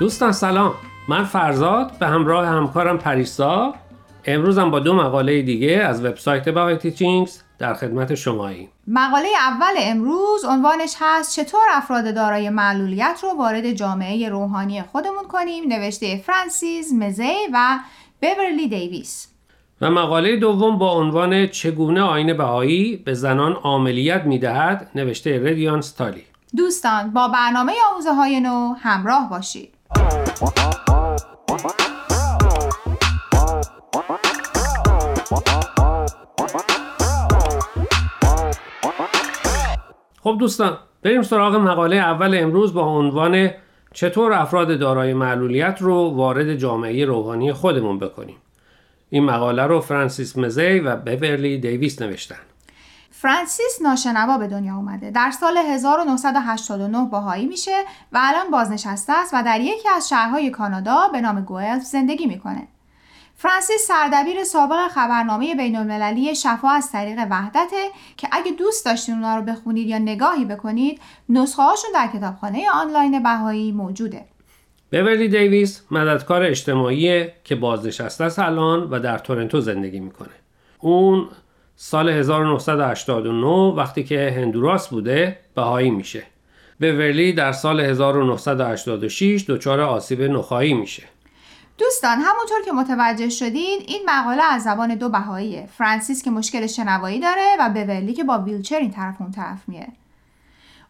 دوستان سلام. من فرزاد به همراه همکارم پریسا. امروزم با دو مقاله دیگه از وبسایت بهای تیچینگز در خدمت شماییم مقاله اول امروز عنوانش هست چطور افراد دارای معلولیت رو وارد جامعه روحانی خودمون کنیم؟ نوشته فرانسیس مزی و بیورلی دیویس. و مقاله دوم با عنوان چگونه آین بهایی به زنان عاملیت می‌دهد؟ نوشته ردیان ستالی. دوستان با برنامه آموزه های نو همراه باشید. خب دوستان بریم سراغ مقاله اول امروز با عنوان چطور افراد دارای معلولیت رو وارد جامعه روحانی خودمون بکنیم. این مقاله رو فرانسیس مزی و بورلی دیویس نوشتن. فرانسیس ناشنوا به دنیا اومده. در سال 1989 باهایی میشه و الان بازنشسته است و در یکی از شهرهای کانادا به نام گوئلف زندگی می‌کنه. فرانسیس سردبیر سابق خبرنامه بین المللی شفا از طریق وحدته که اگه دوست داشتین اونا رو بخونید یا نگاهی بکنید نسخه هاشون در کتابخانه آنلاین بهایی موجوده. بورلی دیویس مددکار اجتماعی که بازنشسته است الان و در تورنتو زندگی می‌کنه. اون سال 1989 وقتی که هندوراس بوده بهایی میشه. بورلی در سال 1986 دچار آسیب نخایی میشه. دوستان همونطور که متوجه شدید این مقاله از زبان دو بهاییه. فرانسیس که مشکل شنوایی داره و بورلی که با ویلچر این طرف اون طرف میه.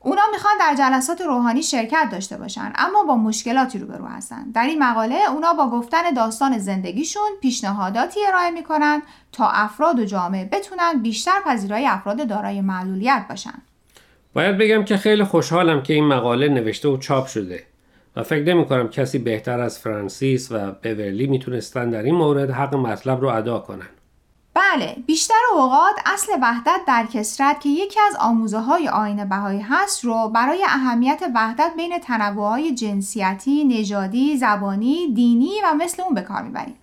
اونا می‌خوان در جلسات روحانی شرکت داشته باشن اما با مشکلاتی روبرو هستن در این مقاله اونا با گفتن داستان زندگیشون پیشنهاداتی ارائه می‌کنن تا افراد و جامعه بتونن بیشتر پذیرای افراد دارای معلولیت باشن باید بگم که خیلی خوشحالم که این مقاله نوشته و چاپ شده و فکر نمی کنم کسی بهتر از فرانسیس و بورلی می‌تونستن در این مورد حق مطلب رو ادا کنن. بله بیشتر اوقات اصل وحدت در کسرت که یکی از آموزه های آین بهایی هست رو برای اهمیت وحدت بین تنوع جنسیتی، نژادی، زبانی، دینی و مثل اون به کار می‌بریم.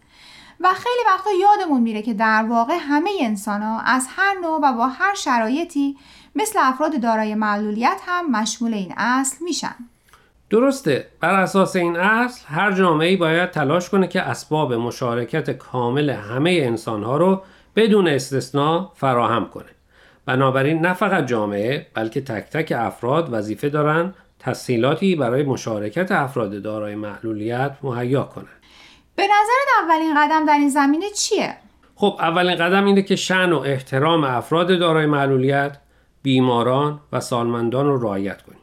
و خیلی وقتا یادمون میره که در واقع همه انسان ها از هر نوع و با هر شرایطی مثل افراد دارای معلولیت هم مشمول این اصل میشن. درسته بر اساس این اصل هر جامعه باید تلاش کنه که اسباب مشارکت کامل همه انسانها رو بدون استثنا فراهم کنه بنابراین نه فقط جامعه بلکه تک تک افراد وظیفه دارن تسهیلاتی برای مشارکت افراد دارای معلولیت مهیا کنند. به نظرت اولین قدم در این زمینه چیه؟ خب اولین قدم اینه که شن و احترام افراد دارای معلولیت، بیماران و سالمندان رو رعایت کنیم.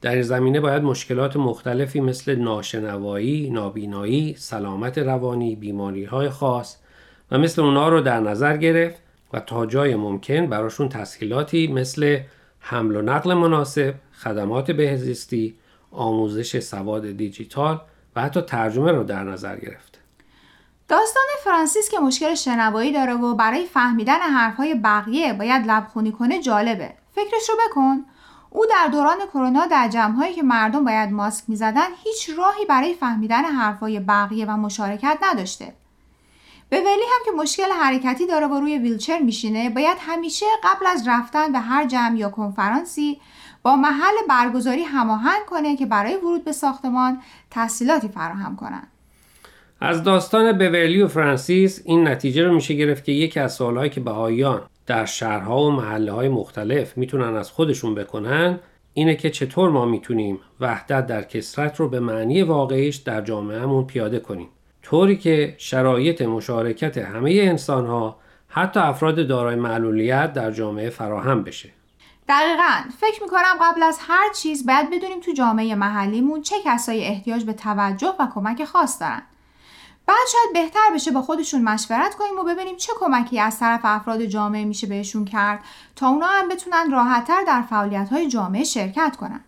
در این زمینه باید مشکلات مختلفی مثل ناشنوایی، نابینایی، سلامت روانی، بیماری های خاص و مثل اونا رو در نظر گرفت و تا جای ممکن براشون تسهیلاتی مثل حمل و نقل مناسب، خدمات بهزیستی، آموزش سواد دیجیتال و حتی ترجمه رو در نظر گرفت. داستان فرانسیس که مشکل شنوایی داره و برای فهمیدن حرفهای بقیه باید لبخونی کنه جالبه. فکرش رو بکن. او در دوران کرونا در جمعهایی که مردم باید ماسک می‌زدن هیچ راهی برای فهمیدن حرفای بقیه و مشارکت نداشته به هم که مشکل حرکتی داره و روی ویلچر میشینه باید همیشه قبل از رفتن به هر جمع یا کنفرانسی با محل برگزاری هماهنگ کنه که برای ورود به ساختمان تحصیلاتی فراهم کنند. از داستان بورلی و فرانسیس این نتیجه رو میشه گرفت که یکی از سوالهایی که بهاییان در شهرها و محله های مختلف می‌تونن از خودشون بکنن اینه که چطور ما می‌تونیم وحدت در کسرت رو به معنی واقعیش در جامعهمون پیاده کنیم طوری که شرایط مشارکت همه انسان ها حتی افراد دارای معلولیت در جامعه فراهم بشه. دقیقا. فکر می‌کنم قبل از هر چیز باید بدونیم تو جامعه محلیمون چه کسایی احتیاج به توجه و کمک خاص دارن. بعد شاید بهتر بشه با خودشون مشورت کنیم و ببینیم چه کمکی از طرف افراد جامعه میشه بهشون کرد تا اونا هم بتونن راحتتر در فعالیت های جامعه شرکت کنن.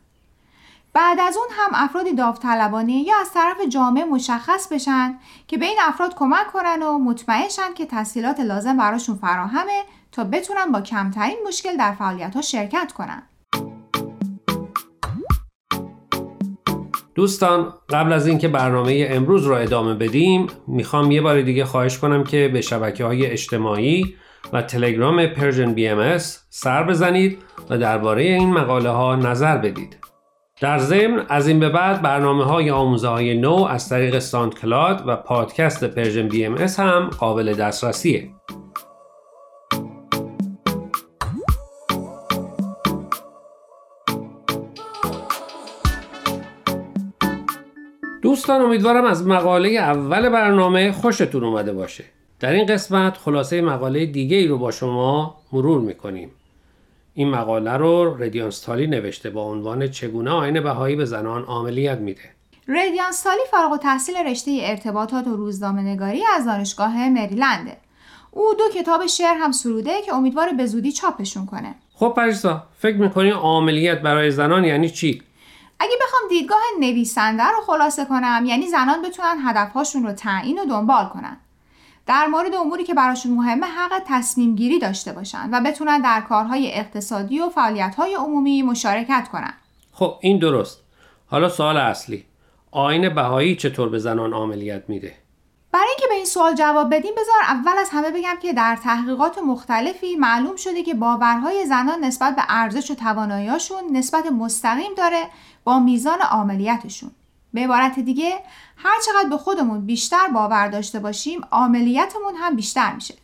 بعد از اون هم افرادی داوطلبانه یا از طرف جامعه مشخص بشن که به این افراد کمک کنن و مطمئن شن که تسهیلات لازم براشون فراهمه تا بتونن با کمترین مشکل در فعالیت ها شرکت کنن. دوستان قبل از اینکه برنامه امروز را ادامه بدیم می‌خوام یه بار دیگه خواهش کنم که به شبکه های اجتماعی و تلگرام Persian BMS سر بزنید و درباره این مقاله ها نظر بدید در ضمن از این به بعد برنامه های آموزه های نو از طریق SoundCloud و پادکست Persian BMS هم قابل دسترسیه. دوستان امیدوارم از مقاله اول برنامه خوشتون اومده باشه. در این قسمت خلاصه مقاله دیگه ای رو با شما مرور می‌کنیم. این مقاله رو ردیانستالی نوشته با عنوان چگونه آین بهایی به زنان عملیات میده. ردیانستالی فارغ تحصیل رشته ارتباطات و روزنامه نگاری از دانشگاه مریلنده. او دو کتاب شعر هم سروده که امیدوار به زودی چاپشون کنه. خب پریسا فکر می‌کنی عملیات برای زنان یعنی چی؟ اگه بخوام دیدگاه نویسنده رو خلاصه کنم یعنی زنان بتونن هدفهاشون رو تعیین و دنبال کنن. در مورد اموری که براشون مهمه حق تصمیم گیری داشته باشن و بتونن در کارهای اقتصادی و فعالیت‌های عمومی مشارکت کنن. خب این درست. حالا سوال اصلی. آین بهایی چطور به زنان عملیات میده؟ برای اینکه به این سوال جواب بدیم بذار اول از همه بگم که در تحقیقات مختلفی معلوم شده که باورهای زنان نسبت به ارزش و تواناییاشون نسبت مستقیم داره با میزان عملیاتشون. به عبارت دیگه هر چقدر به خودمون بیشتر باور داشته باشیم عملیاتمون هم بیشتر میشه.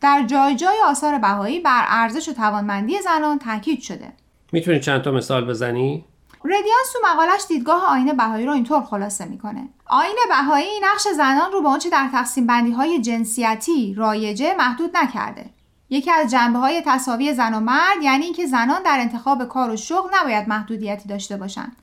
در جای جای آثار بهایی بر ارزش و توانمندی زنان تاکید شده. می‌تونی چند تا مثال بزنی؟ ردیانس تو مقالش دیدگاه آین بهایی رو اینطور خلاصه می‌کنه. آین بهایی نقش زنان رو به آنچه در تقسیم بندی های جنسیتی رایجه محدود نکرده. یکی از جنبه های تصاوی زن و مرد یعنی اینکه زنان در انتخاب کار و شغل نباید محدودیتی داشته باشند.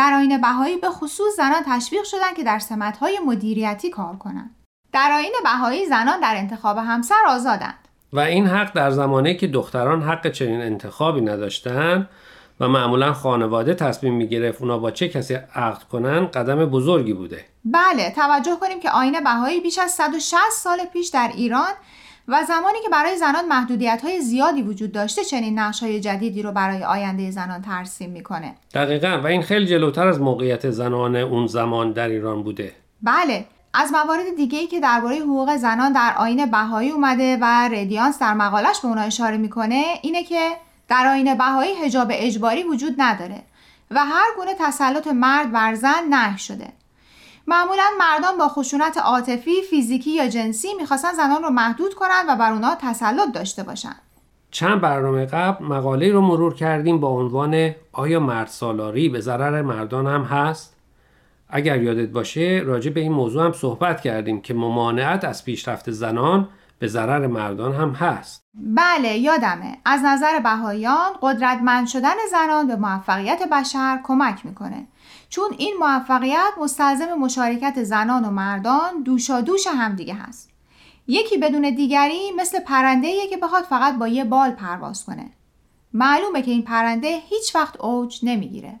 در آین بهایی به خصوص زنان تشویق شدند که در سمت‌های مدیریتی کار کنند. در آین بهایی زنان در انتخاب همسر آزادند. و این حق در زمانی که دختران حق چنین انتخابی نداشتند و معمولا خانواده تصمیم می‌گرفت اونا با چه کسی عقد کنن قدم بزرگی بوده بله توجه کنیم که آین بهایی بیش از 160 سال پیش در ایران و زمانی که برای زنان محدودیت های زیادی وجود داشته چنین نقش های جدیدی رو برای آینده زنان ترسیم می‌کنه. دقیقا و این خیلی جلوتر از موقعیت زنان اون زمان در ایران بوده. بله از موارد دیگه ای که درباره حقوق زنان در آین بهایی اومده و ردیانس در مقالش به اونا اشاره می‌کنه اینه که در آین بهایی حجاب اجباری وجود نداره و هر گونه تسلط مرد بر زن نه شده. معمولا مردان با خشونت عاطفی، فیزیکی یا جنسی می‌خواستن زنان رو محدود کنند و بر اونا تسلط داشته باشند. چند برنامه قبل مقاله رو مرور کردیم با عنوان آیا مرد سالاری به ضرر مردان هم هست؟ اگر یادت باشه راجع به این موضوع هم صحبت کردیم که ممانعت از پیشرفت زنان به ضرر مردان هم هست. بله یادمه. از نظر بهایان قدرتمند شدن زنان به موفقیت بشر کمک می‌کنه. چون این موفقیت مستلزم مشارکت زنان و مردان دوشا دوش همدیگه هست. یکی بدون دیگری مثل پرنده که بخواد فقط با یه بال پرواز کنه. معلومه که این پرنده هیچ وقت اوج نمی‌گیره.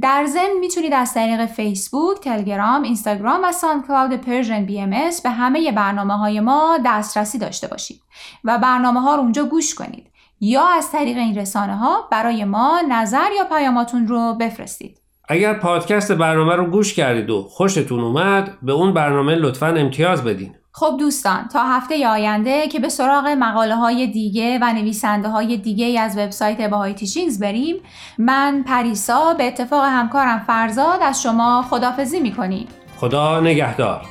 در ضمن می‌تونید از طریق فیسبوک، تلگرام، اینستاگرام و SoundCloud Persian BMS به همه برنامه های ما دسترسی داشته باشید و برنامه ها رو اونجا گوش کنید یا از طریق این رسانه ها برای ما نظر یا پیاماتون رو بفرستید. اگر پادکست برنامه رو گوش کردید و خوشتون اومد به اون برنامه لطفا امتیاز بدین. خب دوستان تا هفته آینده که به سراغ مقاله های دیگه و نویسنده های دیگه از وبسایت باهای تیشینگز بریم من پریسا به اتفاق همکارم فرزاد از شما خدافزی می‌کنیم. خدا نگهدار.